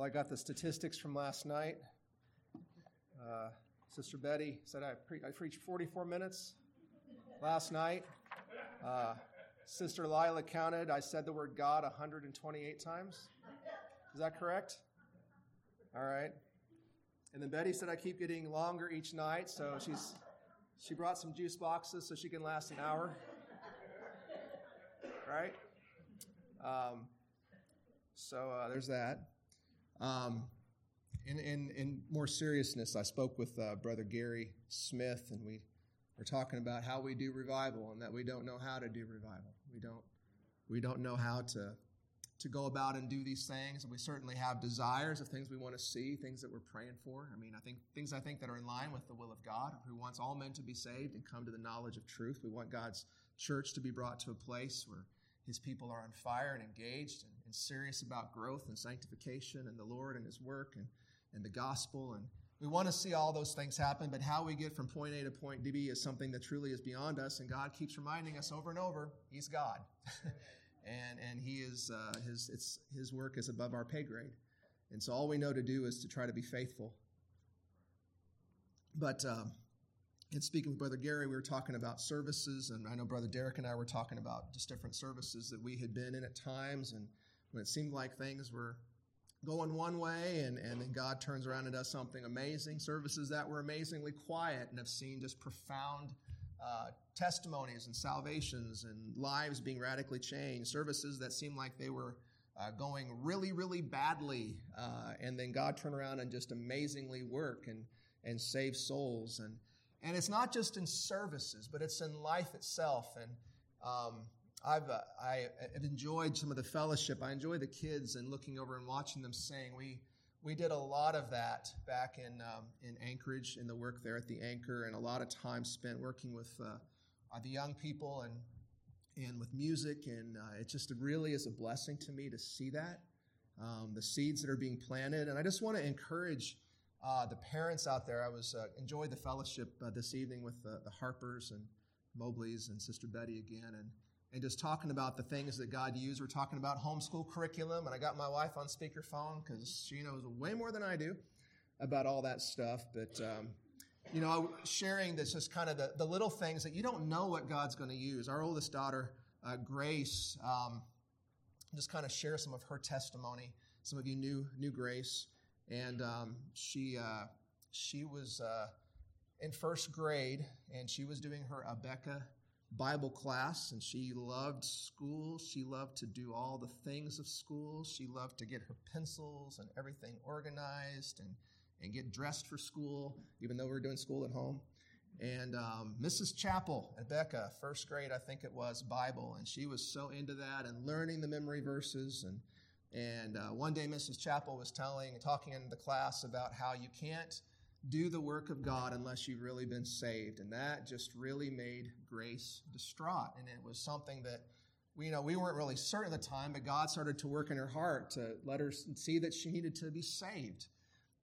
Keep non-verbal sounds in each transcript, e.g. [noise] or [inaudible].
Well, I got the statistics from last night. Uh, Sister Betty said I, pre- I preached 44 minutes last night. Uh, Sister Lila counted, I said the word God 128 times. Is that correct? All right. And then Betty said I keep getting longer each night, so she's she brought some juice boxes so she can last an hour. Right? Um, so uh, there's that. Um, in, in, in more seriousness, I spoke with uh, Brother Gary Smith, and we were talking about how we do revival and that we don't know how to do revival. We don't, we don't know how to, to go about and do these things. And we certainly have desires of things we want to see, things that we're praying for. I mean, I think things I think that are in line with the will of God, who wants all men to be saved and come to the knowledge of truth. We want God's church to be brought to a place where his people are on fire and engaged and, and serious about growth and sanctification and the Lord and his work and, and the gospel. And we want to see all those things happen, but how we get from point A to point B is something that truly is beyond us. And God keeps reminding us over and over, He's God. [laughs] and, and He is, uh, his, it's, his work is above our pay grade. And so all we know to do is to try to be faithful. But um, in speaking with Brother Gary, we were talking about services, and I know Brother Derek and I were talking about just different services that we had been in at times, and when it seemed like things were going one way, and, and then God turns around and does something amazing. Services that were amazingly quiet and have seen just profound uh, testimonies and salvations and lives being radically changed. Services that seemed like they were uh, going really, really badly, uh, and then God turned around and just amazingly work and and save souls and and it's not just in services, but it's in life itself. And um, I've uh, I, have enjoyed some of the fellowship. I enjoy the kids and looking over and watching them sing. We we did a lot of that back in um, in Anchorage in the work there at the Anchor, and a lot of time spent working with uh, uh the young people and and with music. And uh, it just really is a blessing to me to see that um, the seeds that are being planted. And I just want to encourage uh, the parents out there, I was uh, enjoyed the fellowship this evening with the Harpers and Mobleys and Sister Betty again, and and just talking about the things that God used. We're talking about homeschool curriculum, and I got my wife on speakerphone because she knows way more than I do about all that stuff. But um, you know, sharing this is kind of the, the little things that you don't know what God's going to use. Our oldest daughter, uh, Grace, um, just kind of share some of her testimony. Some of you knew knew Grace and um, she uh, she was uh, in first grade, and she was doing her Abeka Bible class, and she loved school. She loved to do all the things of school. She loved to get her pencils and everything organized and and get dressed for school, even though we were doing school at home. And um, Mrs. Chapel Abeka, first grade, I think it was, Bible, and she was so into that and learning the memory verses and and uh, one day, Mrs. Chapel was telling, talking in the class about how you can't do the work of God unless you've really been saved. And that just really made Grace distraught. And it was something that we, you know, we weren't really certain at the time, but God started to work in her heart to let her see that she needed to be saved.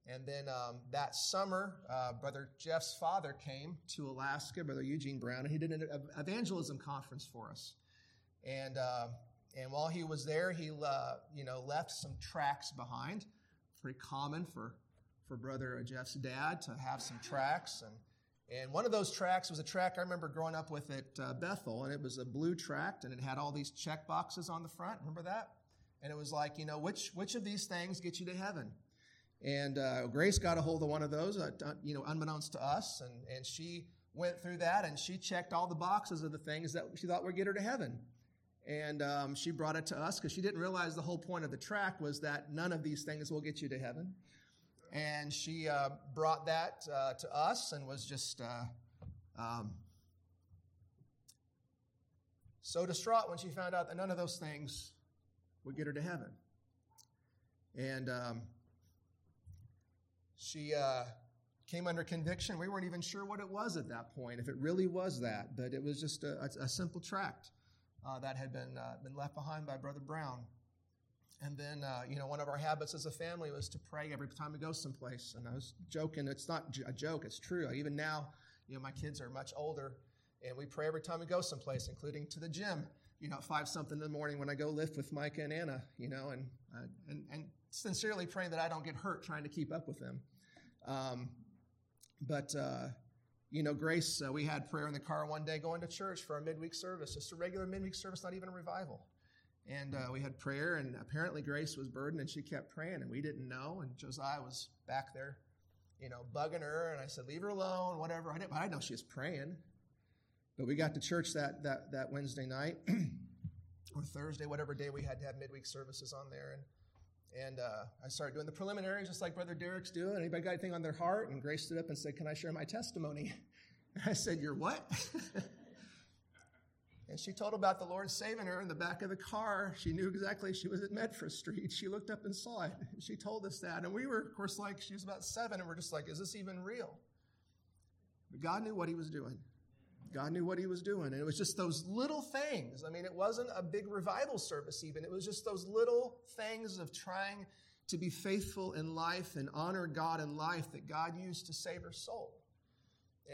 And then um, that summer, uh, Brother Jeff's father came to Alaska, Brother Eugene Brown, and he did an evangelism conference for us. And uh, and while he was there, he uh, you know left some tracts behind. Pretty common for for brother Jeff's dad to have some tracts, and and one of those tracts was a tract I remember growing up with at uh, Bethel, and it was a blue tract, and it had all these check boxes on the front. Remember that? And it was like, you know, which which of these things get you to heaven? And uh, Grace got a hold of one of those, uh, you know, unbeknownst to us, and and she went through that, and she checked all the boxes of the things that she thought would get her to heaven. And um, she brought it to us because she didn't realize the whole point of the tract was that none of these things will get you to heaven. And she uh, brought that uh, to us and was just uh, um, so distraught when she found out that none of those things would get her to heaven. And um, she uh, came under conviction. We weren't even sure what it was at that point, if it really was that, but it was just a, a simple tract uh, that had been, uh, been left behind by Brother Brown. And then, uh, you know, one of our habits as a family was to pray every time we go someplace. And I was joking. It's not a joke. It's true. Even now, you know, my kids are much older, and we pray every time we go someplace, including to the gym. You know, five something in the morning when I go lift with Micah and Anna. You know, and uh, and and sincerely praying that I don't get hurt trying to keep up with them. Um, but, uh, you know, Grace, uh, we had prayer in the car one day going to church for our midweek service, just a regular midweek service, not even a revival. And uh, we had prayer, and apparently Grace was burdened, and she kept praying, and we didn't know. And Josiah was back there, you know, bugging her, and I said, "Leave her alone, whatever." I didn't, but I know she was praying. But we got to church that that that Wednesday night [clears throat] or Thursday, whatever day we had to have midweek services on there, and and uh, I started doing the preliminaries, just like Brother Derek's doing. Anybody got anything on their heart? And Grace stood up and said, "Can I share my testimony?" And [laughs] I said, "You're what?" [laughs] And she told about the Lord saving her in the back of the car. She knew exactly she was at Medford Street. She looked up and saw it. She told us that. And we were, of course, like, she was about seven, and we're just like, is this even real? But God knew what He was doing. God knew what He was doing. And it was just those little things. I mean, it wasn't a big revival service, even. It was just those little things of trying to be faithful in life and honor God in life that God used to save her soul.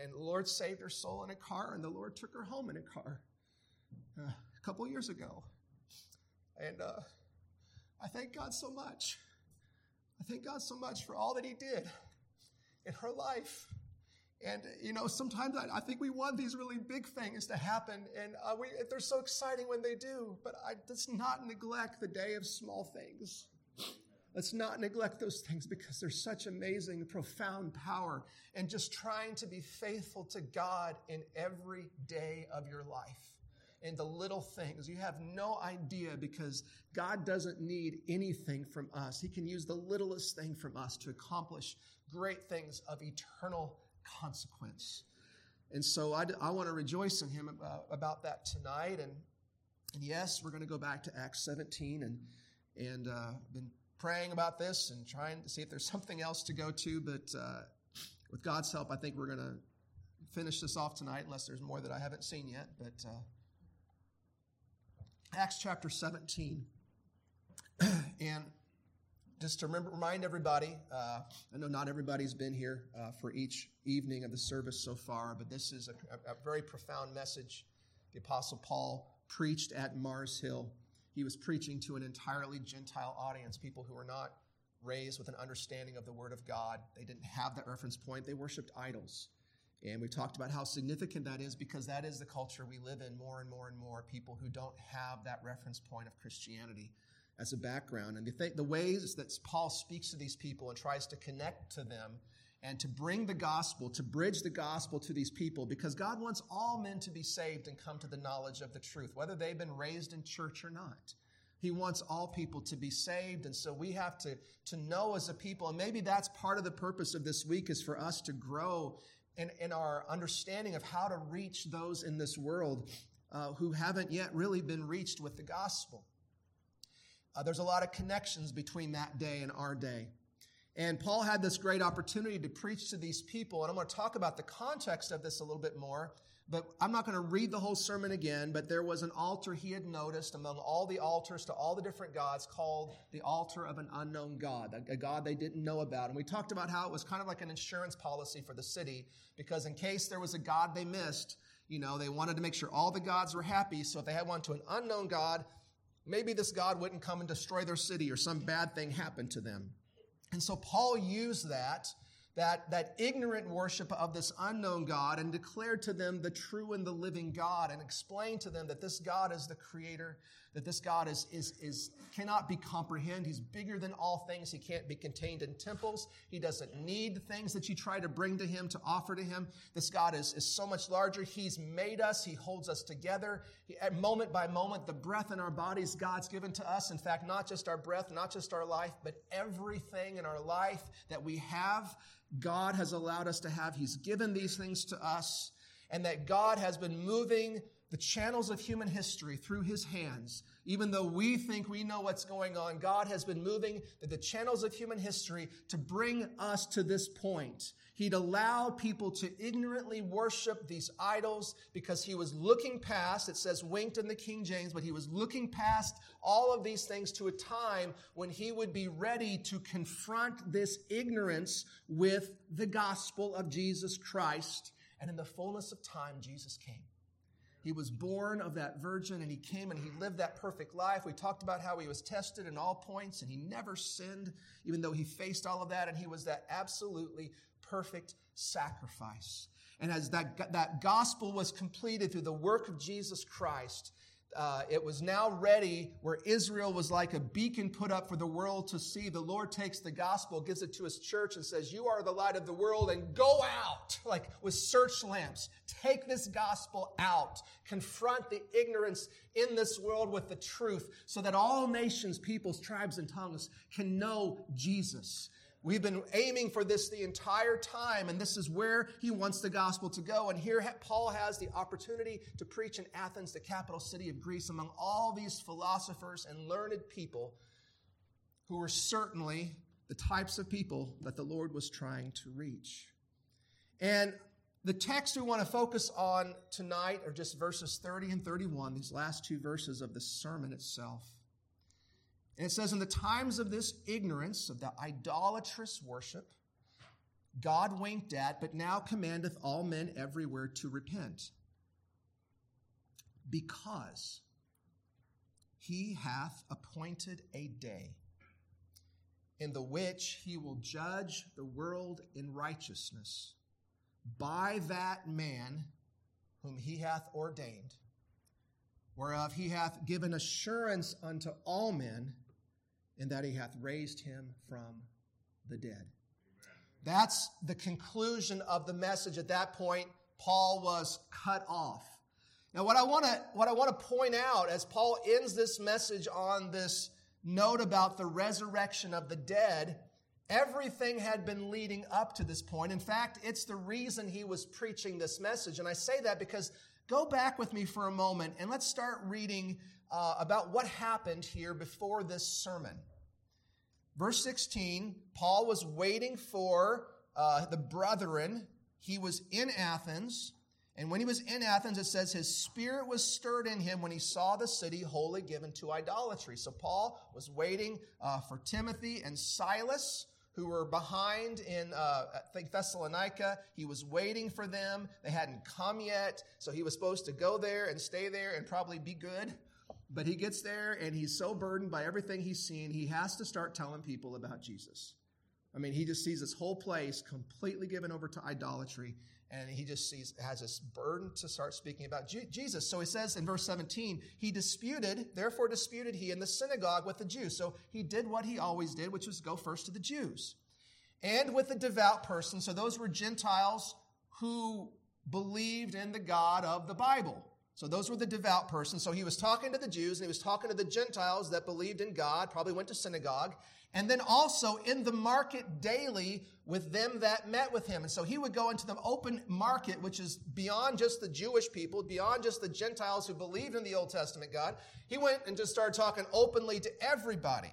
And the Lord saved her soul in a car, and the Lord took her home in a car a couple years ago. And uh, I thank God so much. I thank God so much for all that He did in her life. And, you know, sometimes I, I think we want these really big things to happen, and uh, we, they're so exciting when they do, but I, let's not neglect the day of small things. Let's not neglect those things because there's such amazing, profound power and just trying to be faithful to God in every day of your life in the little things. You have no idea because God doesn't need anything from us. He can use the littlest thing from us to accomplish great things of eternal consequence. And so I, I want to rejoice in Him about, about that tonight. And, and, yes, we're going to go back to Acts 17 and, and uh, been praying about this and trying to see if there's something else to go to. But uh, with God's help, I think we're going to finish this off tonight, unless there's more that I haven't seen yet. But uh, Acts chapter 17. [clears throat] and just to remember, remind everybody, uh, I know not everybody's been here uh, for each evening of the service so far, but this is a, a, very profound message the Apostle Paul preached at Mars Hill. He was preaching to an entirely Gentile audience, people who were not raised with an understanding of the Word of God. They didn't have that reference point, they worshiped idols. And we talked about how significant that is because that is the culture we live in more and more and more. People who don't have that reference point of Christianity as a background. And the, th- the ways that Paul speaks to these people and tries to connect to them and to bring the gospel, to bridge the gospel to these people, because God wants all men to be saved and come to the knowledge of the truth, whether they've been raised in church or not. He wants all people to be saved. And so we have to, to know as a people, and maybe that's part of the purpose of this week is for us to grow in our understanding of how to reach those in this world uh, who haven't yet really been reached with the gospel. Uh, there's a lot of connections between that day and our day. And Paul had this great opportunity to preach to these people. And I'm going to talk about the context of this a little bit more but I'm not going to read the whole sermon again, but there was an altar he had noticed among all the altars to all the different gods called the altar of an unknown God, a, God they didn't know about. And we talked about how it was kind of like an insurance policy for the city because in case there was a God they missed, you know, they wanted to make sure all the gods were happy. So if they had one to an unknown God, maybe this God wouldn't come and destroy their city or some bad thing happened to them. And so Paul used that that, that ignorant worship of this unknown God and declared to them the true and the living God and explained to them that this God is the creator, that this God is, is, is, cannot be comprehended. He's bigger than all things. He can't be contained in temples. He doesn't need the things that you try to bring to him, to offer to him. This God is, is so much larger. He's made us. He holds us together. He, moment by moment, the breath in our bodies God's given to us. In fact, not just our breath, not just our life, but everything in our life that we have God has allowed us to have. He's given these things to us, and that God has been moving the channels of human history through his hands. Even though we think we know what's going on, God has been moving the channels of human history to bring us to this point. He'd allowed people to ignorantly worship these idols because he was looking past, it says winked in the King James, but he was looking past all of these things to a time when he would be ready to confront this ignorance with the gospel of Jesus Christ. And in the fullness of time, Jesus came. He was born of that virgin and he came and he lived that perfect life. We talked about how he was tested in all points and he never sinned, even though he faced all of that. And he was that absolutely perfect sacrifice. And as that, that gospel was completed through the work of Jesus Christ, uh, it was now ready where Israel was like a beacon put up for the world to see. The Lord takes the gospel, gives it to his church, and says, You are the light of the world, and go out, [laughs] like with search lamps. Take this gospel out. Confront the ignorance in this world with the truth so that all nations, peoples, tribes, and tongues can know Jesus. We've been aiming for this the entire time, and this is where he wants the gospel to go. And here Paul has the opportunity to preach in Athens, the capital city of Greece, among all these philosophers and learned people who were certainly the types of people that the Lord was trying to reach. And the text we want to focus on tonight are just verses 30 and 31, these last two verses of the sermon itself. And it says, In the times of this ignorance, of the idolatrous worship, God winked at, but now commandeth all men everywhere to repent. Because he hath appointed a day in the which he will judge the world in righteousness by that man whom he hath ordained, whereof he hath given assurance unto all men in that he hath raised him from the dead. That's the conclusion of the message. At that point, Paul was cut off. Now, what I want to what I want to point out as Paul ends this message on this note about the resurrection of the dead, everything had been leading up to this point. In fact, it's the reason he was preaching this message. And I say that because go back with me for a moment and let's start reading uh, about what happened here before this sermon. Verse 16, Paul was waiting for uh, the brethren. He was in Athens. And when he was in Athens, it says his spirit was stirred in him when he saw the city wholly given to idolatry. So Paul was waiting uh, for Timothy and Silas, who were behind in uh, Thessalonica. He was waiting for them. They hadn't come yet, so he was supposed to go there and stay there and probably be good. But he gets there and he's so burdened by everything he's seen, he has to start telling people about Jesus. I mean, he just sees this whole place completely given over to idolatry, and he just sees has this burden to start speaking about Jesus. So he says in verse 17, he disputed, therefore disputed he in the synagogue with the Jews. So he did what he always did, which was go first to the Jews. And with the devout person, so those were Gentiles who believed in the God of the Bible. So those were the devout persons. So he was talking to the Jews and he was talking to the Gentiles that believed in God, probably went to synagogue, and then also in the market daily with them that met with him. And so he would go into the open market, which is beyond just the Jewish people, beyond just the Gentiles who believed in the Old Testament God. He went and just started talking openly to everybody.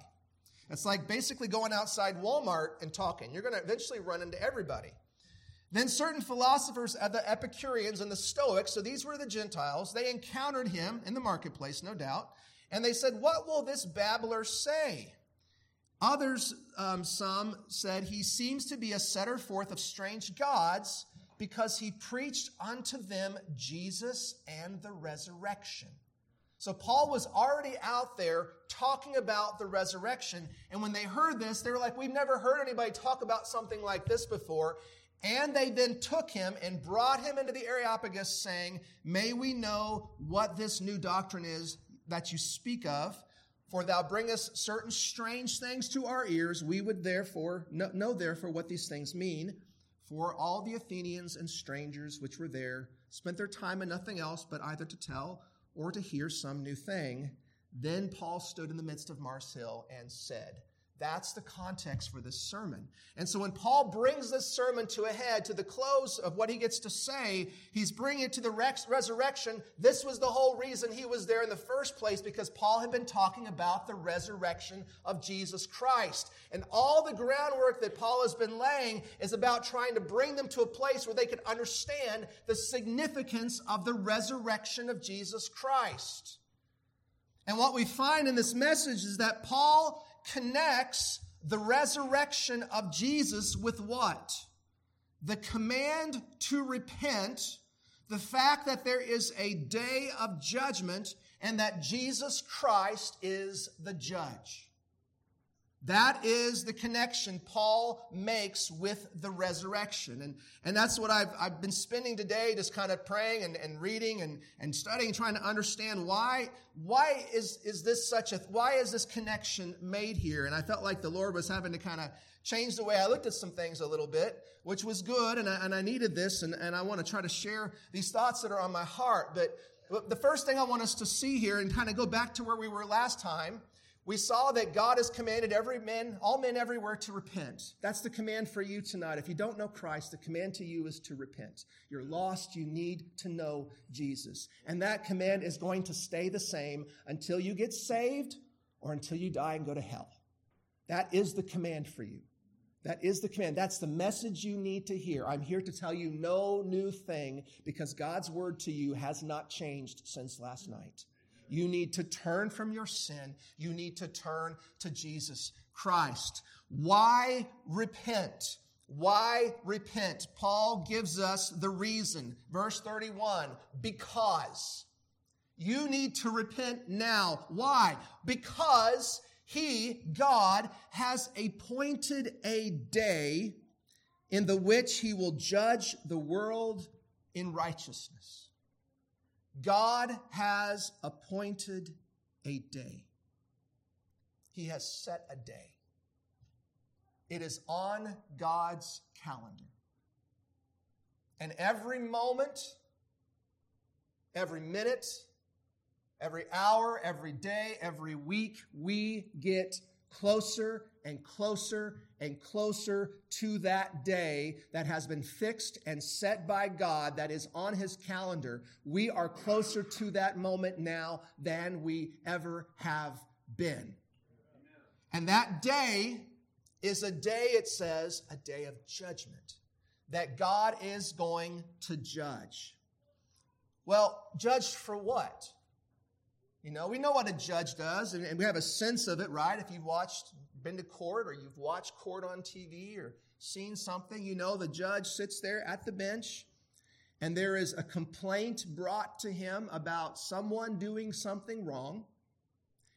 It's like basically going outside Walmart and talking. You're going to eventually run into everybody. Then certain philosophers of the Epicureans and the Stoics, so these were the Gentiles, they encountered him in the marketplace, no doubt, and they said, What will this babbler say? Others, um, some said, He seems to be a setter forth of strange gods because he preached unto them Jesus and the resurrection. So Paul was already out there talking about the resurrection. And when they heard this, they were like, We've never heard anybody talk about something like this before. And they then took him and brought him into the Areopagus, saying, May we know what this new doctrine is that you speak of, for thou bringest certain strange things to our ears. We would therefore know, know therefore what these things mean. For all the Athenians and strangers which were there spent their time in nothing else but either to tell or to hear some new thing. Then Paul stood in the midst of Mars Hill and said, that's the context for this sermon. And so when Paul brings this sermon to a head, to the close of what he gets to say, he's bringing it to the resurrection. This was the whole reason he was there in the first place because Paul had been talking about the resurrection of Jesus Christ. And all the groundwork that Paul has been laying is about trying to bring them to a place where they can understand the significance of the resurrection of Jesus Christ. And what we find in this message is that Paul connects the resurrection of Jesus with what? The command to repent, the fact that there is a day of judgment and that Jesus Christ is the judge. That is the connection Paul makes with the resurrection. And, and that's what I've, I've been spending today just kind of praying and, and reading and, and studying, trying to understand why, why is, is this such a, why is this connection made here? And I felt like the Lord was having to kind of change the way I looked at some things a little bit, which was good. And I, and I needed this. And, and I want to try to share these thoughts that are on my heart. But, but the first thing I want us to see here and kind of go back to where we were last time we saw that God has commanded every man, all men everywhere to repent. That's the command for you tonight. If you don't know Christ, the command to you is to repent. You're lost, you need to know Jesus. And that command is going to stay the same until you get saved or until you die and go to hell. That is the command for you. That is the command. That's the message you need to hear. I'm here to tell you no new thing because God's word to you has not changed since last night. You need to turn from your sin. You need to turn to Jesus Christ. Why repent? Why repent? Paul gives us the reason. Verse 31 because. You need to repent now. Why? Because He, God, has appointed a day in the which He will judge the world in righteousness. God has appointed a day. He has set a day. It is on God's calendar. And every moment, every minute, every hour, every day, every week, we get closer and closer and closer to that day that has been fixed and set by God that is on his calendar. We are closer to that moment now than we ever have been. And that day is a day, it says, a day of judgment, that God is going to judge. Well, judged for what? You know, we know what a judge does, and, we have a sense of it, right? If you've watched, been to court, or you've watched court on TV, or seen something, you know the judge sits there at the bench, and there is a complaint brought to him about someone doing something wrong,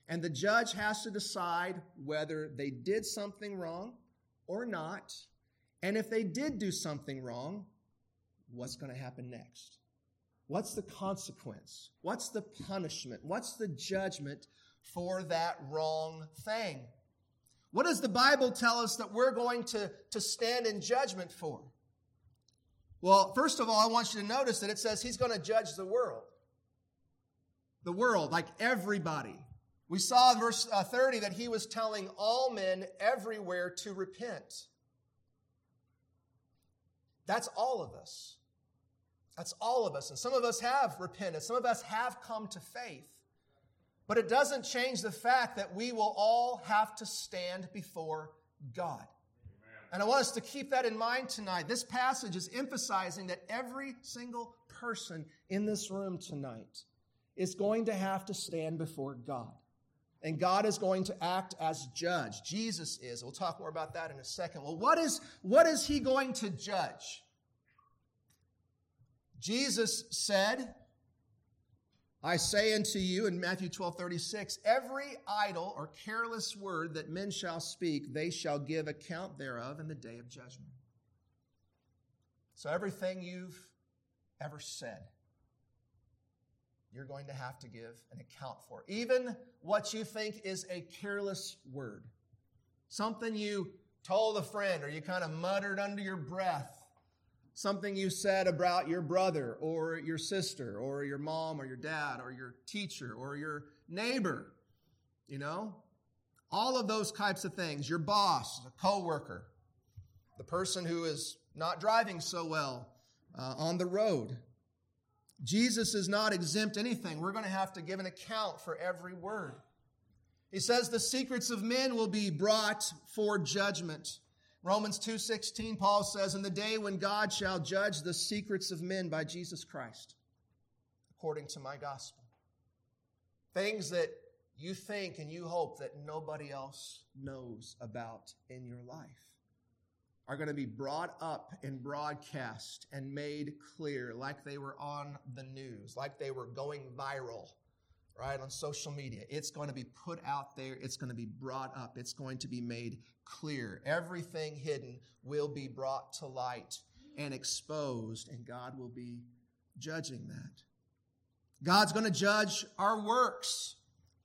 and the judge has to decide whether they did something wrong or not, and if they did do something wrong, what's going to happen next? What's the consequence? What's the punishment? What's the judgment for that wrong thing? What does the Bible tell us that we're going to, to stand in judgment for? Well, first of all, I want you to notice that it says he's going to judge the world. The world, like everybody. We saw in verse uh, 30 that he was telling all men everywhere to repent. That's all of us. That's all of us. And some of us have repented, some of us have come to faith. But it doesn't change the fact that we will all have to stand before God. And I want us to keep that in mind tonight. This passage is emphasizing that every single person in this room tonight is going to have to stand before God. And God is going to act as judge. Jesus is. We'll talk more about that in a second. Well, what is, what is he going to judge? Jesus said, I say unto you in Matthew 12 36, every idle or careless word that men shall speak, they shall give account thereof in the day of judgment. So, everything you've ever said, you're going to have to give an account for. Even what you think is a careless word, something you told a friend or you kind of muttered under your breath something you said about your brother or your sister or your mom or your dad or your teacher or your neighbor, you know? All of those types of things. Your boss, a coworker, the person who is not driving so well uh, on the road. Jesus is not exempt anything. We're going to have to give an account for every word. He says the secrets of men will be brought for judgment. Romans 2:16 Paul says in the day when God shall judge the secrets of men by Jesus Christ according to my gospel. Things that you think and you hope that nobody else knows about in your life. are going to be brought up and broadcast and made clear like they were on the news, like they were going viral, right, on social media. It's going to be put out there, it's going to be brought up, it's going to be made clear. Everything hidden will be brought to light and exposed, and God will be judging that. God's going to judge our works.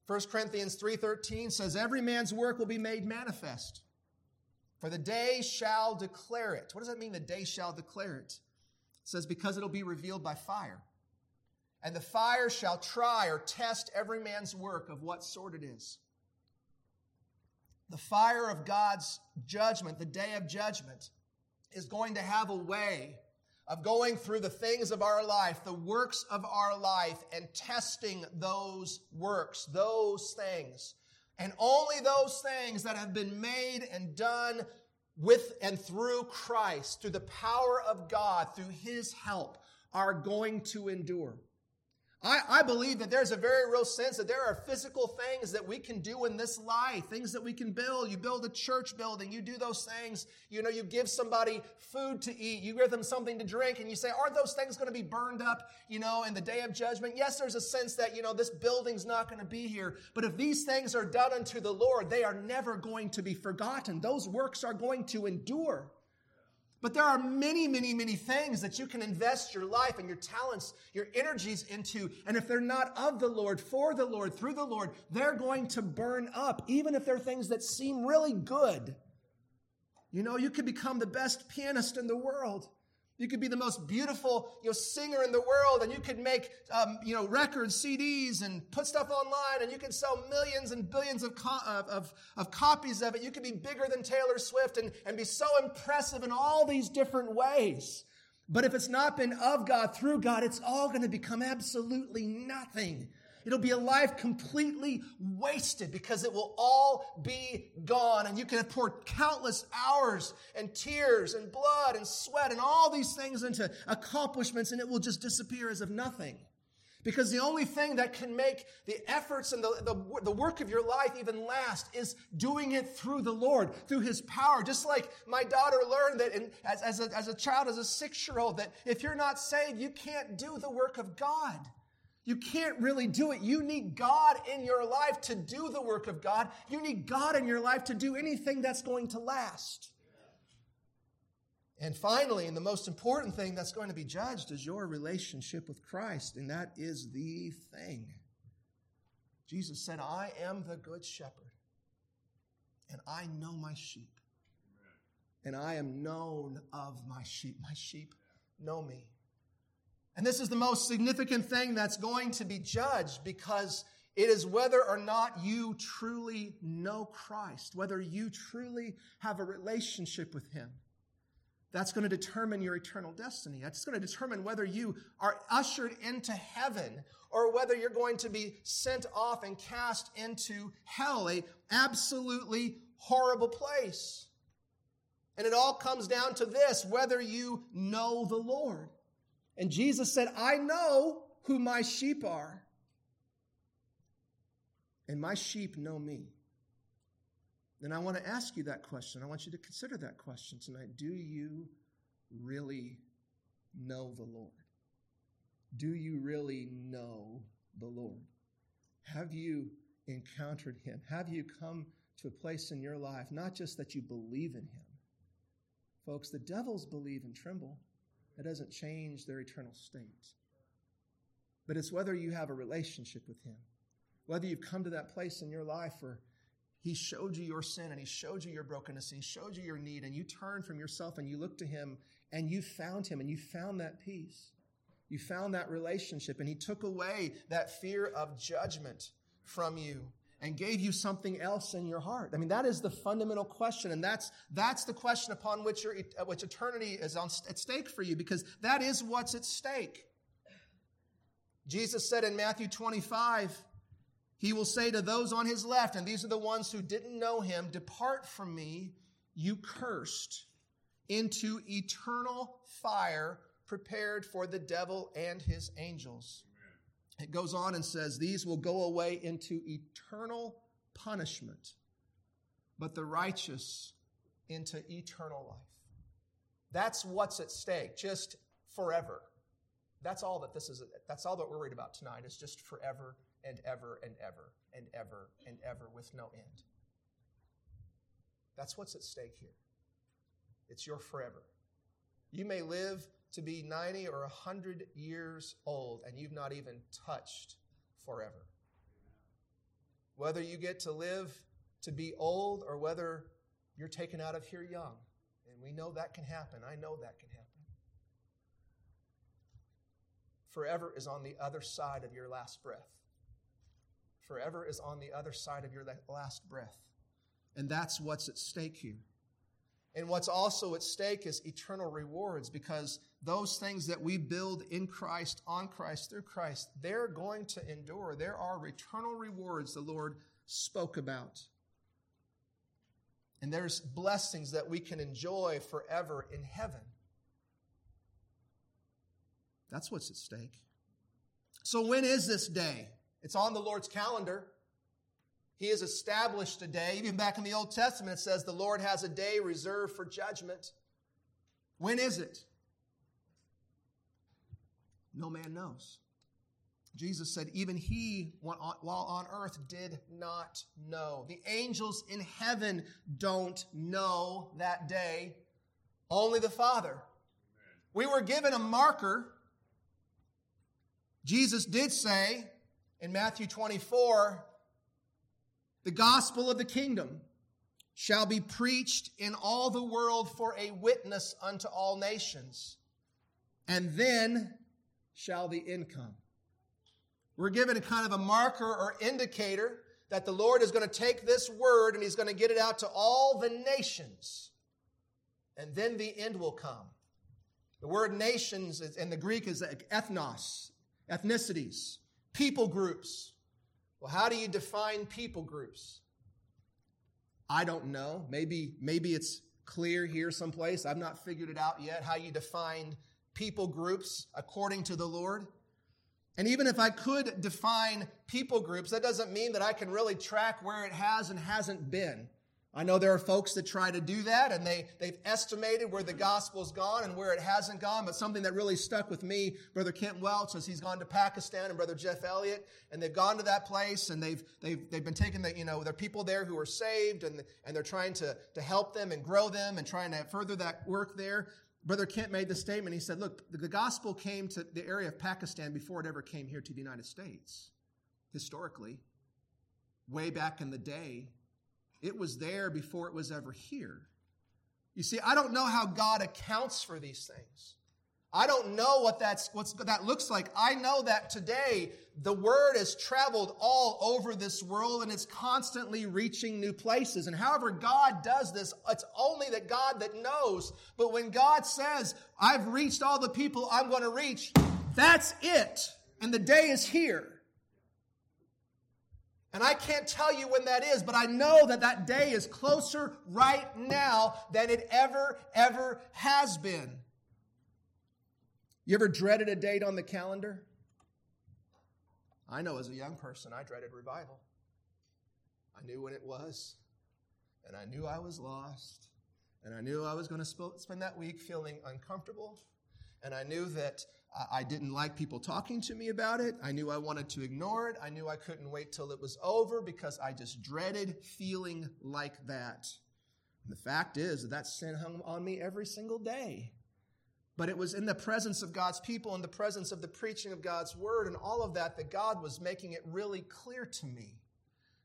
1 Corinthians 3:13 says every man's work will be made manifest. For the day shall declare it. What does that mean the day shall declare it? It says because it'll be revealed by fire. And the fire shall try or test every man's work of what sort it is. The fire of God's judgment, the day of judgment, is going to have a way of going through the things of our life, the works of our life, and testing those works, those things. And only those things that have been made and done with and through Christ, through the power of God, through His help, are going to endure. I, I, believe that there's a very real sense that there are physical things that we can do in this life, things that we can build. You build a church building, you do those things. You know, you give somebody food to eat, you give them something to drink, and you say, Aren't those things going to be burned up, you know, in the day of judgment? Yes, there's a sense that, you know, this building's not going to be here. But if these things are done unto the Lord, they are never going to be forgotten. Those works are going to endure. But there are many, many, many things that you can invest your life and your talents, your energies into. And if they're not of the Lord, for the Lord, through the Lord, they're going to burn up, even if they're things that seem really good. You know, you could become the best pianist in the world. You could be the most beautiful you know, singer in the world, and you could make um, you know records, CDs, and put stuff online, and you could sell millions and billions of, co- of, of, copies of it. You could be bigger than Taylor Swift and, and be so impressive in all these different ways. But if it's not been of God, through God, it's all going to become absolutely nothing. It'll be a life completely wasted because it will all be gone. And you can poured countless hours and tears and blood and sweat and all these things into accomplishments, and it will just disappear as if nothing. Because the only thing that can make the efforts and the, the, the, work of your life even last is doing it through the Lord, through His power. Just like my daughter learned that in, as, as, a, as a child, as a six year old, that if you're not saved, you can't do the work of God. You can't really do it. You need God in your life to do the work of God. You need God in your life to do anything that's going to last. And finally, and the most important thing that's going to be judged is your relationship with Christ, and that is the thing. Jesus said, I am the good shepherd, and I know my sheep, and I am known of my sheep. My sheep know me. And this is the most significant thing that's going to be judged because it is whether or not you truly know Christ, whether you truly have a relationship with Him. That's going to determine your eternal destiny. That's going to determine whether you are ushered into heaven or whether you're going to be sent off and cast into hell, a absolutely horrible place. And it all comes down to this whether you know the Lord. And Jesus said, I know who my sheep are, and my sheep know me. And I want to ask you that question. I want you to consider that question tonight. Do you really know the Lord? Do you really know the Lord? Have you encountered him? Have you come to a place in your life, not just that you believe in him? Folks, the devils believe and tremble. That doesn't change their eternal state. But it's whether you have a relationship with Him, whether you've come to that place in your life where He showed you your sin and He showed you your brokenness and He showed you your need, and you turned from yourself and you looked to Him and you found Him and you found that peace. You found that relationship, and He took away that fear of judgment from you and gave you something else in your heart? I mean, that is the fundamental question, and that's that's the question upon which your uh, which eternity is on, at stake for you, because that is what's at stake. Jesus said in Matthew 25, He will say to those on His left, and these are the ones who didn't know Him, Depart from me, you cursed, into eternal fire prepared for the devil and his angels. It goes on and says, These will go away into eternal punishment, but the righteous into eternal life. That's what's at stake, just forever. That's all that this is. That's all that we're worried about tonight is just forever and ever and ever and ever and ever with no end. That's what's at stake here. It's your forever. You may live to be 90 or 100 years old and you've not even touched forever. Whether you get to live to be old or whether you're taken out of here young. And we know that can happen. I know that can happen. Forever is on the other side of your last breath. Forever is on the other side of your last breath. And that's what's at stake here. And what's also at stake is eternal rewards because those things that we build in Christ, on Christ, through Christ, they're going to endure. There are eternal rewards the Lord spoke about. And there's blessings that we can enjoy forever in heaven. That's what's at stake. So, when is this day? It's on the Lord's calendar. He has established a day. Even back in the Old Testament, it says the Lord has a day reserved for judgment. When is it? No man knows. Jesus said, even he, while on earth, did not know. The angels in heaven don't know that day, only the Father. We were given a marker. Jesus did say in Matthew 24, the gospel of the kingdom shall be preached in all the world for a witness unto all nations, and then shall the end come. We're given a kind of a marker or indicator that the Lord is going to take this word and he's going to get it out to all the nations. And then the end will come. The word nations in the Greek is ethnos, ethnicities, people groups. Well, how do you define people groups? I don't know. Maybe, maybe it's clear here someplace. I've not figured it out yet how you define people groups according to the Lord. And even if I could define people groups, that doesn't mean that I can really track where it has and hasn't been. I know there are folks that try to do that and they, they've estimated where the gospel's gone and where it hasn't gone, but something that really stuck with me, Brother Kent Welch, as he's gone to Pakistan and Brother Jeff Elliott, and they've gone to that place and they've, they've, they've been taking the, you know, there are people there who are saved and, and they're trying to, to help them and grow them and trying to further that work there. Brother Kent made the statement. He said, look, the gospel came to the area of Pakistan before it ever came here to the United States. Historically, way back in the day, it was there before it was ever here. You see, I don't know how God accounts for these things. I don't know what that's what's that looks like. I know that today the word has traveled all over this world and it's constantly reaching new places. And however God does this, it's only that God that knows. But when God says, "I've reached all the people I'm going to reach," that's it. And the day is here. And I can't tell you when that is, but I know that that day is closer right now than it ever, ever has been. You ever dreaded a date on the calendar? I know as a young person, I dreaded revival. I knew when it was, and I knew I was lost, and I knew I was going to spend that week feeling uncomfortable, and I knew that I didn't like people talking to me about it. I knew I wanted to ignore it. I knew I couldn't wait till it was over because I just dreaded feeling like that. And the fact is that that sin hung on me every single day. But it was in the presence of God's people, in the presence of the preaching of God's word, and all of that, that God was making it really clear to me.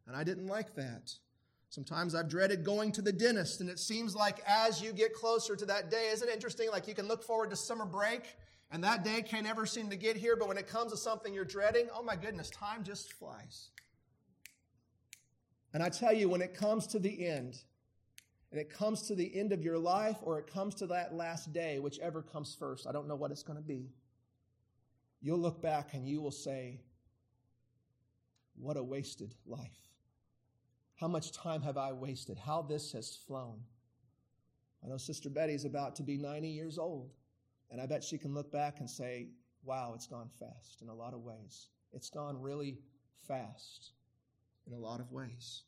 And I didn't like that. Sometimes I've dreaded going to the dentist, and it seems like as you get closer to that day, isn't it interesting? Like you can look forward to summer break and that day can't ever seem to get here, but when it comes to something you're dreading, oh my goodness, time just flies. And I tell you, when it comes to the end, and it comes to the end of your life, or it comes to that last day, whichever comes first, I don't know what it's going to be. You'll look back and you will say, What a wasted life. How much time have I wasted? How this has flown. I know Sister Betty's about to be 90 years old. And I bet she can look back and say, wow, it's gone fast in a lot of ways. It's gone really fast in a lot of ways.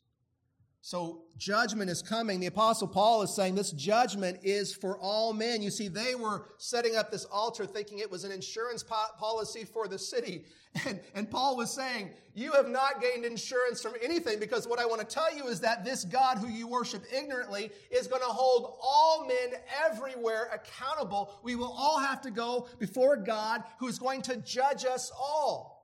So judgment is coming. The apostle Paul is saying this judgment is for all men. You see, they were setting up this altar thinking it was an insurance po- policy for the city. [laughs] And, and Paul was saying, you have not gained insurance from anything because what I want to tell you is that this God who you worship ignorantly is going to hold all men everywhere accountable. We will all have to go before God who is going to judge us all.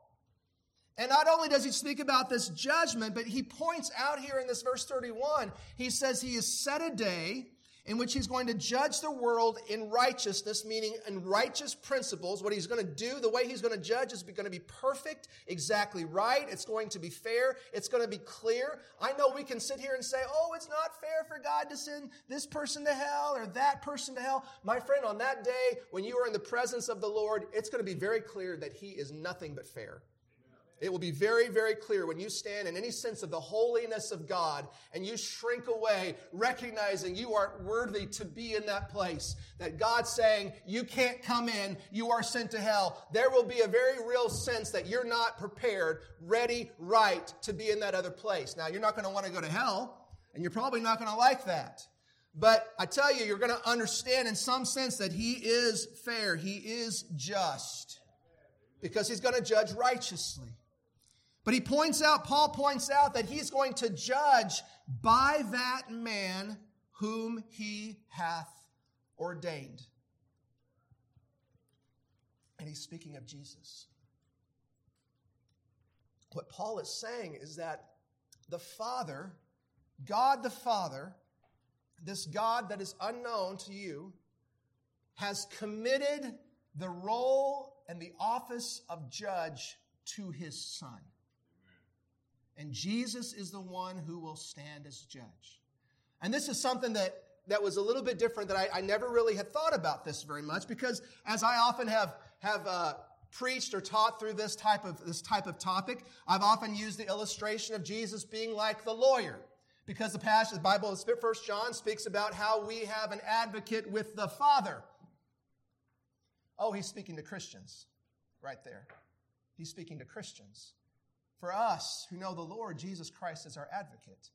And not only does he speak about this judgment, but he points out here in this verse 31, he says he has set a day in which he's going to judge the world in righteousness, meaning in righteous principles. What he's going to do, the way he's going to judge is going to be perfect, exactly right. It's going to be fair. It's going to be clear. I know we can sit here and say, oh, it's not fair for God to send this person to hell or that person to hell. My friend, on that day, when you are in the presence of the Lord, it's going to be very clear that he is nothing but fair. It will be very, very clear when you stand in any sense of the holiness of God and you shrink away, recognizing you aren't worthy to be in that place. That God's saying, you can't come in, you are sent to hell. There will be a very real sense that you're not prepared, ready, right to be in that other place. Now, you're not going to want to go to hell, and you're probably not going to like that. But I tell you, you're going to understand in some sense that He is fair, He is just, because He's going to judge righteously. But he points out, Paul points out that he's going to judge by that man whom he hath ordained. And he's speaking of Jesus. What Paul is saying is that the Father, God the Father, this God that is unknown to you, has committed the role and the office of judge to his Son. And Jesus is the one who will stand as judge. And this is something that, that was a little bit different that I, I never really had thought about this very much because as I often have, have uh, preached or taught through this type of, this type of topic, I've often used the illustration of Jesus being like the lawyer. Because the passage, the Bible, First John speaks about how we have an advocate with the Father. Oh, he's speaking to Christians right there. He's speaking to Christians for us who know the Lord Jesus Christ as our advocate.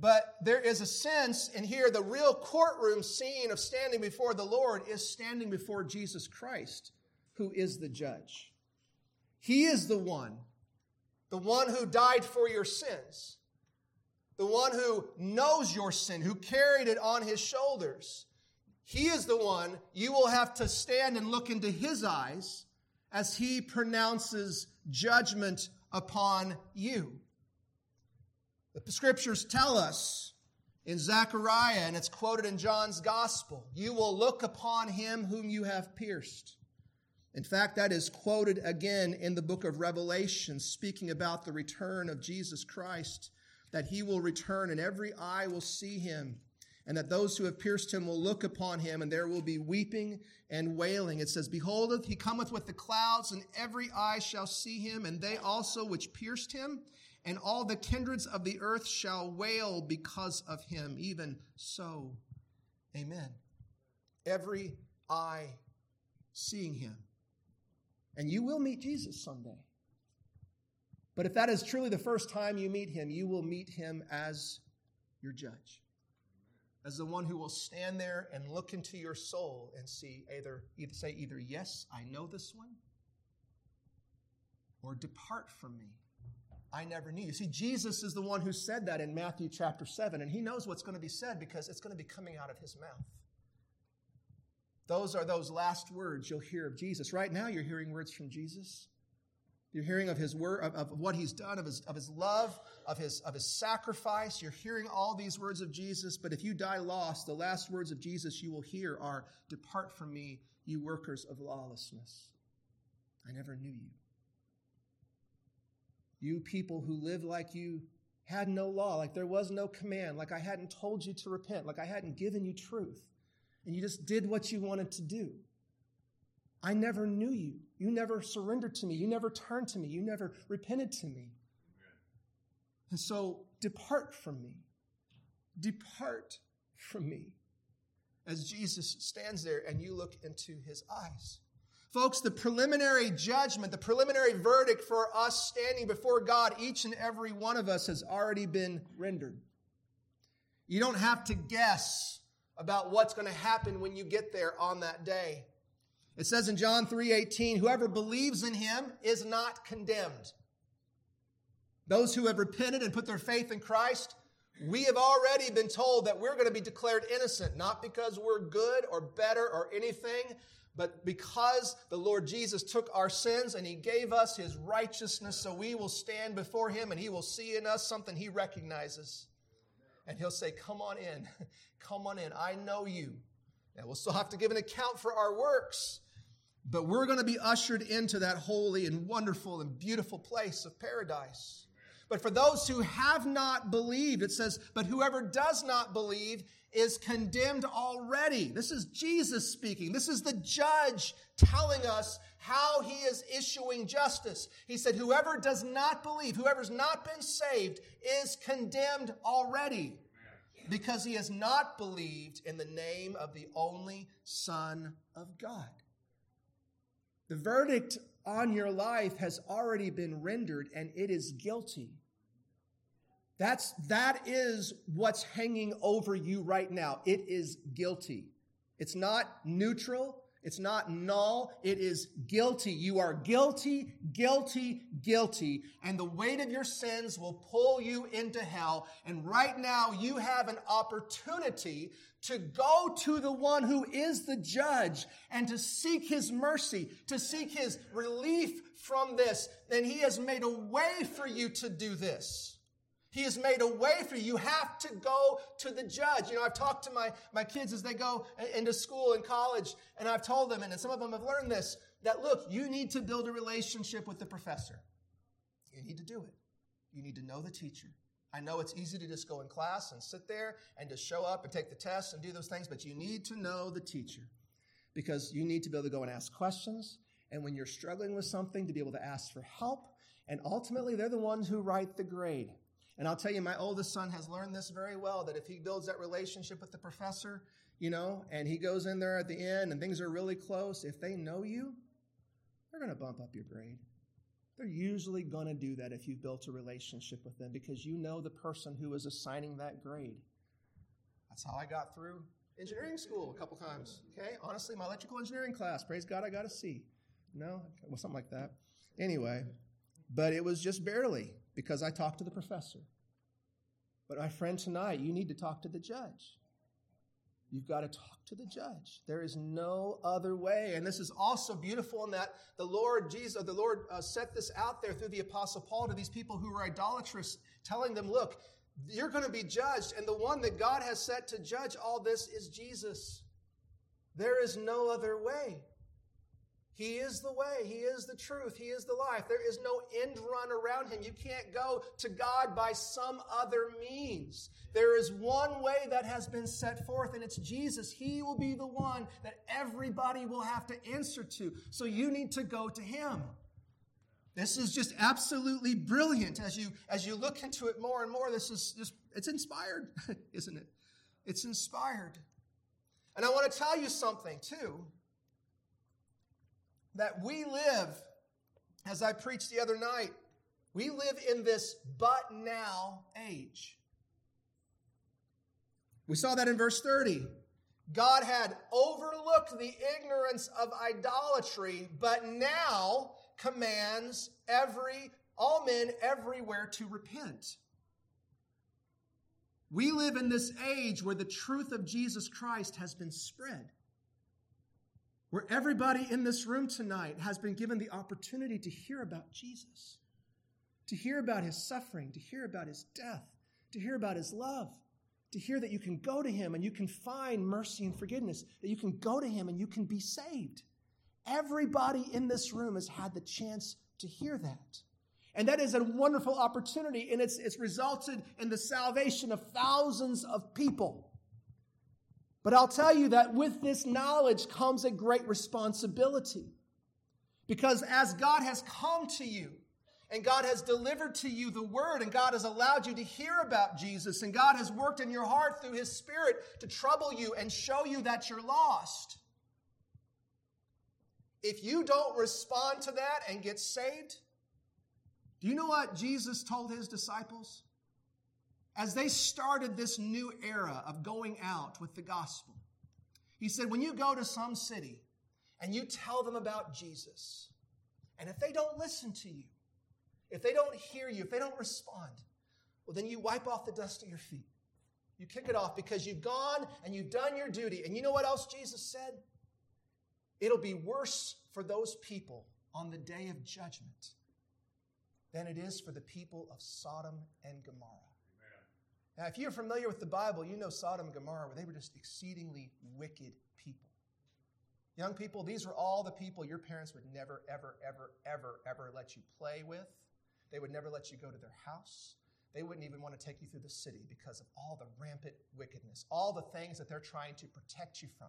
But there is a sense, and here the real courtroom scene of standing before the Lord is standing before Jesus Christ, who is the judge. He is the one, the one who died for your sins, the one who knows your sin, who carried it on his shoulders. He is the one you will have to stand and look into his eyes as he pronounces judgment upon you. The scriptures tell us in Zechariah, and it's quoted in John's gospel, you will look upon him whom you have pierced. In fact, that is quoted again in the book of Revelation, speaking about the return of Jesus Christ, that he will return and every eye will see him, and that those who have pierced him will look upon him, and there will be weeping and wailing. It says, Behold, he cometh with the clouds, and every eye shall see him, and they also which pierced him, and all the kindreds of the earth shall wail because of him. Even so, amen. Every eye seeing him. And you will meet Jesus someday. But if that is truly the first time you meet him, you will meet him as your judge as the one who will stand there and look into your soul and see either, either say either yes i know this one or depart from me. I never knew you. See jesus is the one who said that in matthew chapter 7 and he knows what's going to be said because it's going to be coming out of his mouth. Those are those last words you'll hear of jesus. Right now you're hearing words from jesus you're hearing of his word, of, of, what he's done, of his, of his love, of his, of his sacrifice. You're hearing all these words of Jesus, but if you die lost, the last words of Jesus you will hear are, Depart from me, you workers of lawlessness. I never knew you. You people who live like you had no law, like there was no command, like I hadn't told you to repent, like I hadn't given you truth, and you just did what you wanted to do. I never knew you. You never surrendered to me. You never turned to me. You never repented to me. And so depart from me. Depart from me. As Jesus stands there and you look into his eyes. Folks, the preliminary judgment, the preliminary verdict for us standing before God, each and every one of us has already been rendered. You don't have to guess about what's going to happen when you get there on that day. It says in John 3:18, whoever believes in him is not condemned. Those who have repented and put their faith in Christ, we have already been told that we're going to be declared innocent, not because we're good or better or anything, but because the Lord Jesus took our sins and he gave us his righteousness, so we will stand before him and he will see in us something he recognizes. And he'll say, Come on in. [laughs] Come on in. I know you. And we'll still have to give an account for our works. But we're going to be ushered into that holy and wonderful and beautiful place of paradise. But for those who have not believed, it says, but whoever does not believe is condemned already. This is Jesus speaking. This is the judge telling us how he is issuing justice. He said, whoever does not believe, whoever's not been saved, is condemned already because he has not believed in the name of the only Son of God. The verdict on your life has already been rendered and it is guilty. That's, that is what's hanging over you right now. It is guilty. It's not neutral. It's not null. It is guilty. You are guilty, guilty, guilty. And the weight of your sins will pull you into hell. And right now you have an opportunity to go to the one who is the judge and to seek his mercy, to seek his relief from this. And he has made a way for you to do this. He has made a way for you. You have to go to the judge. You know, I've talked to my, my kids as they go into school and college, and I've told them, and some of them have learned this, that look, you need to build a relationship with the professor. You need to do it. You need to know the teacher. I know it's easy to just go in class and sit there and just show up and take the test and do those things, but you need to know the teacher because you need to be able to go and ask questions. And when you're struggling with something, to be able to ask for help. And ultimately, they're the ones who write the grade. And I'll tell you, my oldest son has learned this very well that if he builds that relationship with the professor, you know, and he goes in there at the end and things are really close, if they know you, they're going to bump up your grade. They're usually going to do that if you've built a relationship with them because you know the person who is assigning that grade. That's how I got through engineering school a couple times. Okay, honestly, my electrical engineering class, praise God, I got a C. No, well, something like that. Anyway, but it was just barely because I talked to the professor. But my friend, tonight, you need to talk to the judge. You've got to talk to the judge. There is no other way. And this is also beautiful in that the Lord Jesus, the Lord uh, set this out there through the apostle Paul to these people who were idolatrous, telling them, look, you're going to be judged. And the one that God has set to judge all this is Jesus. There is no other way. He is the way. He is the truth. He is the life. There is no end run around him. You can't go to God by some other means. There is one way that has been set forth, and it's Jesus. He will be the one that everybody will have to answer to. So you need to go to him. This is just absolutely brilliant as you as you look into it more and more. This is just it's inspired, [laughs] isn't it? It's inspired. And I want to tell you something too that we live, as I preached the other night, we live in this but now age. We saw that in verse 30. God had overlooked the ignorance of idolatry, but now commands every all men everywhere to repent. We live in this age where the truth of Jesus Christ has been spread where everybody in this room tonight has been given the opportunity to hear about Jesus, to hear about his suffering, to hear about his death, to hear about his love, to hear that you can go to him and you can find mercy and forgiveness, that you can go to him and you can be saved. Everybody in this room has had the chance to hear that. And that is a wonderful opportunity, and it's, it's resulted in the salvation of thousands of people. But I'll tell you that with this knowledge comes a great responsibility. Because as God has come to you, and God has delivered to you the word, and God has allowed you to hear about Jesus, and God has worked in your heart through His Spirit to trouble you and show you that you're lost. if you don't respond to that and get saved, do you know what Jesus told his disciples? As they started this new era of going out with the gospel, he said, When you go to some city and you tell them about Jesus, and if they don't listen to you, if they don't hear you, if they don't respond, well, then you wipe off the dust of your feet. You kick it off because you've gone and you've done your duty. And you know what else Jesus said? It'll be worse for those people on the day of judgment than it is for the people of Sodom and Gomorrah. Now, if you're familiar with the Bible, you know Sodom and Gomorrah, where they were just exceedingly wicked people. Young people, these were all the people your parents would never, ever, ever, ever, ever let you play with. They would never let you go to their house. They wouldn't even want to take you through the city because of all the rampant wickedness, all the things that they're trying to protect you from.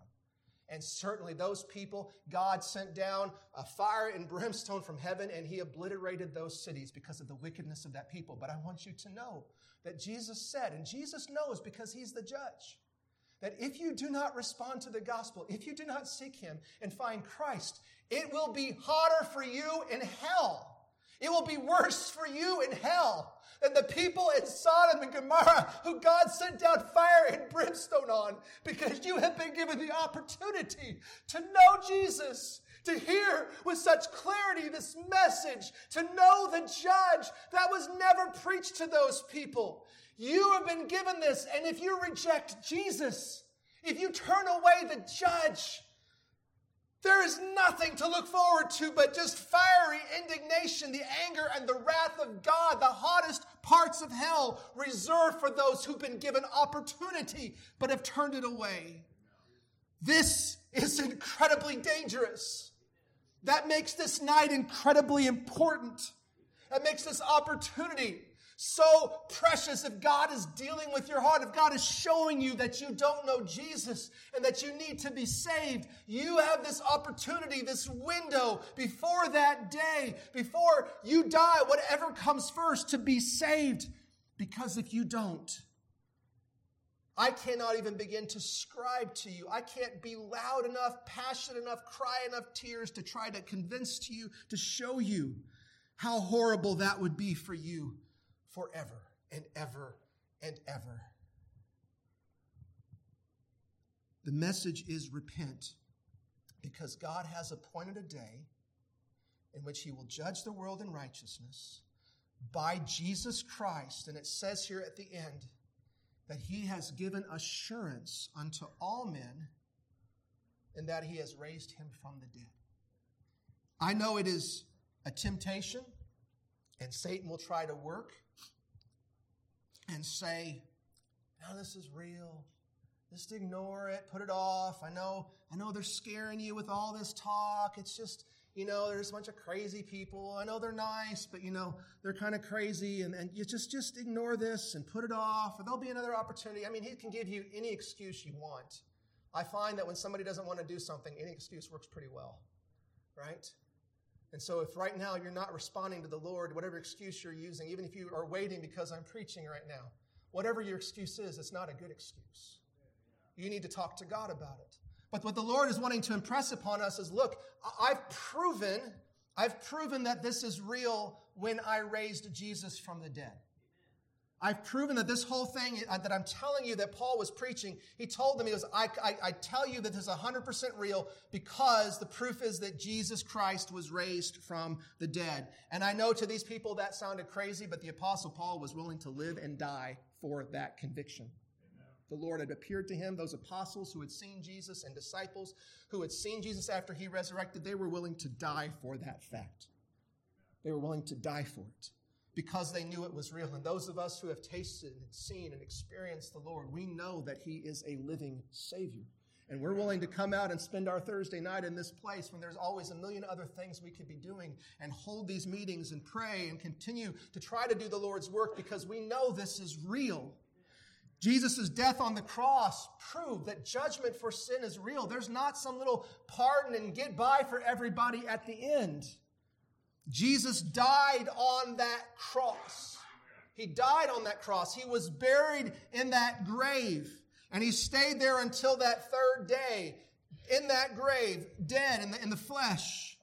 And certainly those people, God sent down a fire and brimstone from heaven and he obliterated those cities because of the wickedness of that people. But I want you to know that Jesus said, and Jesus knows because he's the judge, that if you do not respond to the gospel, if you do not seek him and find Christ, it will be hotter for you in hell. It will be worse for you in hell than the people in Sodom and Gomorrah who God sent down fire and brimstone on because you have been given the opportunity to know Jesus, to hear with such clarity this message, to know the judge that was never preached to those people. You have been given this, and if you reject Jesus, if you turn away the judge, there is nothing to look forward to but just fiery indignation, the anger and the wrath of God, the hottest parts of hell reserved for those who've been given opportunity but have turned it away. This is incredibly dangerous. That makes this night incredibly important. That makes this opportunity so precious if God is dealing with your heart, if God is showing you that you don't know Jesus and that you need to be saved, you have this opportunity, this window before that day, before you die, whatever comes first, to be saved. Because if you don't, I cannot even begin to scribe to you. I can't be loud enough, passionate enough, cry enough tears to try to convince to you, to show you how horrible that would be for you forever and ever and ever. The message is repent because God has appointed a day in which he will judge the world in righteousness by Jesus Christ. And it says here at the end that he has given assurance unto all men and that he has raised him from the dead. I know it is a temptation, and Satan will try to work and say, no, this is real. Just ignore it, put it off. I know, I know they're scaring you with all this talk. It's just, you know, there's a bunch of crazy people. I know they're nice, but you know, they're kind of crazy and, and you just, just ignore this and put it off, or there'll be another opportunity. I mean, he can give you any excuse you want. I find that when somebody doesn't want to do something, any excuse works pretty well, right? And so, if right now you're not responding to the Lord, whatever excuse you're using, even if you are waiting because I'm preaching right now, whatever your excuse is, it's not a good excuse. You need to talk to God about it. But what the Lord is wanting to impress upon us is look, I've proven, I've proven that this is real when I raised Jesus from the dead. I've proven that this whole thing uh, that I'm telling you that Paul was preaching, he told them, he goes, I, I, I, tell you that this is 100% real because the proof is that Jesus Christ was raised from the dead. And I know to these people that sounded crazy, but the apostle Paul was willing to live and die for that conviction. The Lord had appeared to him, those apostles who had seen Jesus and disciples who had seen Jesus after he resurrected, they were willing to die for that fact. They were willing to die for it because they knew it was real. And those of us who have tasted and seen and experienced the Lord, we know that He is a living Savior. And we're willing to come out and spend our Thursday night in this place when there's always a million other things we could be doing and hold these meetings and pray and continue to try to do the Lord's work because we know this is real. Jesus' death on the cross proved that judgment for sin is real. There's not some little pardon and get by for everybody at the end. Jesus died on that cross. He died on that cross. He was buried in that grave. And he stayed there until that third day. in that grave, dead in the, in the flesh,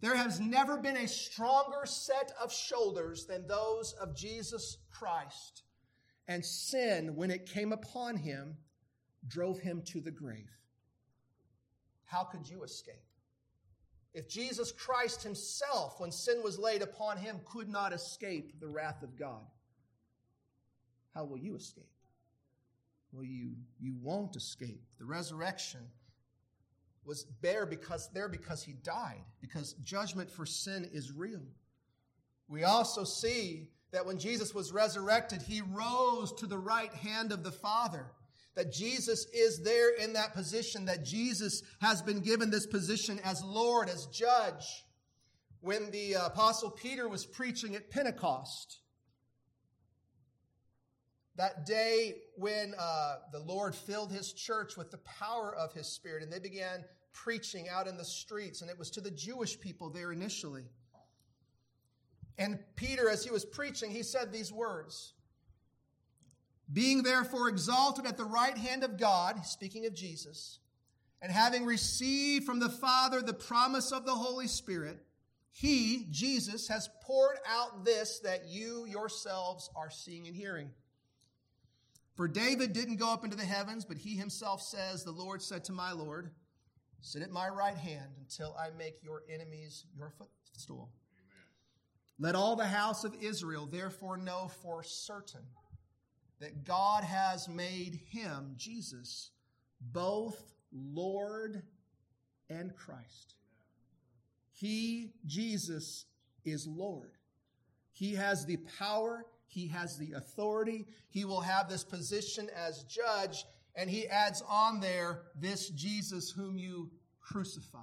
there has never been a stronger set of shoulders than those of Jesus Christ. And sin, when it came upon him, drove him to the grave. How could you escape? If Jesus Christ himself, when sin was laid upon him, could not escape the wrath of God, how will you escape? Well, you, you won't escape. The resurrection was there because, there because he died, because judgment for sin is real. We also see that when Jesus was resurrected, he rose to the right hand of the Father. That Jesus is there in that position, that Jesus has been given this position as Lord, as judge. When the Apostle Peter was preaching at Pentecost, that day when uh, the Lord filled his church with the power of his Spirit, and they began preaching out in the streets, and it was to the Jewish people there initially. And Peter, as he was preaching, he said these words Being therefore exalted at the right hand of God, speaking of Jesus, and having received from the Father the promise of the Holy Spirit, he, Jesus, has poured out this that you yourselves are seeing and hearing. For David didn't go up into the heavens, but he himself says, The Lord said to my Lord, Sit at my right hand until I make your enemies your footstool. Amen. Let all the house of Israel therefore know for certain that God has made him, Jesus, both Lord and Christ. He, Jesus, is Lord. He has the power he has the authority. He will have this position as judge. And he adds on there this Jesus whom you crucified.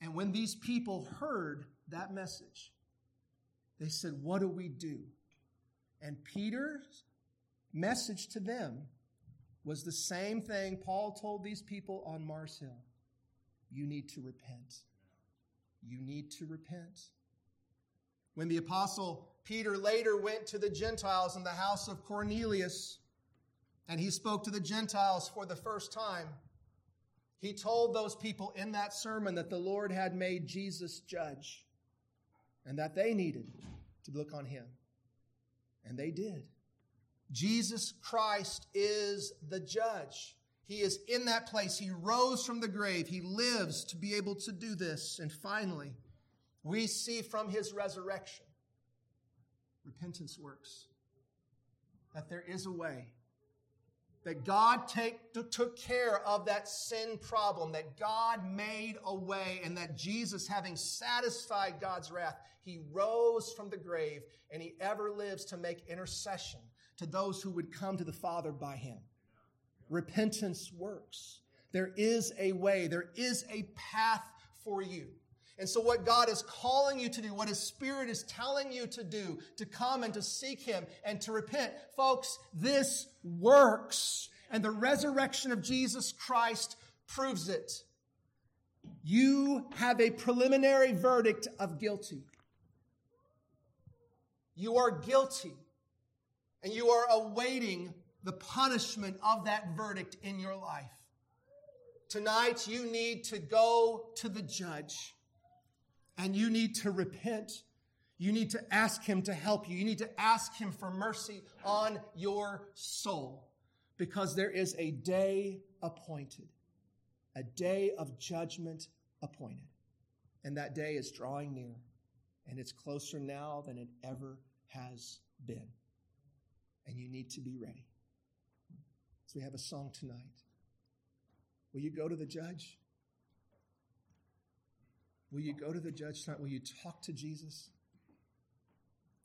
And when these people heard that message, they said, What do we do? And Peter's message to them was the same thing Paul told these people on Mars Hill. You need to repent. You need to repent. When the apostle Peter later went to the Gentiles in the house of Cornelius, and he spoke to the Gentiles for the first time. He told those people in that sermon that the Lord had made Jesus judge and that they needed to look on him. And they did. Jesus Christ is the judge. He is in that place. He rose from the grave. He lives to be able to do this. And finally, we see from his resurrection repentance works. That there is a way. That God take, took care of that sin problem, that God made a way, and that Jesus, having satisfied God's wrath, he rose from the grave and he ever lives to make intercession to those who would come to the Father by him. Repentance works. There is a way, there is a path for you. And so, what God is calling you to do, what His Spirit is telling you to do, to come and to seek Him and to repent, folks, this works. And the resurrection of Jesus Christ proves it. You have a preliminary verdict of guilty. You are guilty, and you are awaiting the punishment of that verdict in your life. Tonight, you need to go to the judge and you need to repent. You need to ask Him to help you. You need to ask Him for mercy on your soul because there is a day appointed, a day of judgment appointed. And that day is drawing near, and it's closer now than it ever has been. And you need to be ready. So we have a song tonight. Will you go to the judge? Will you go to the judge tonight? Will you talk to Jesus?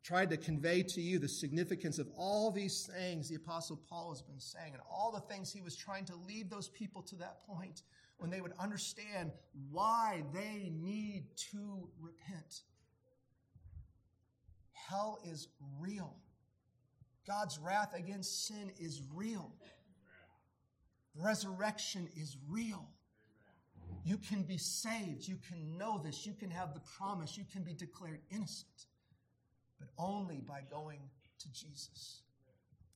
Tried to convey to you the significance of all these things the Apostle Paul has been saying and all the things he was trying to lead those people to that point when they would understand why they need to repent. Hell is real. God's wrath against sin is real. Resurrection is real. You can be saved. You can know this. You can have the promise. You can be declared innocent, but only by going to Jesus.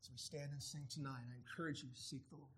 As we stand and sing tonight, I encourage you to seek the Lord.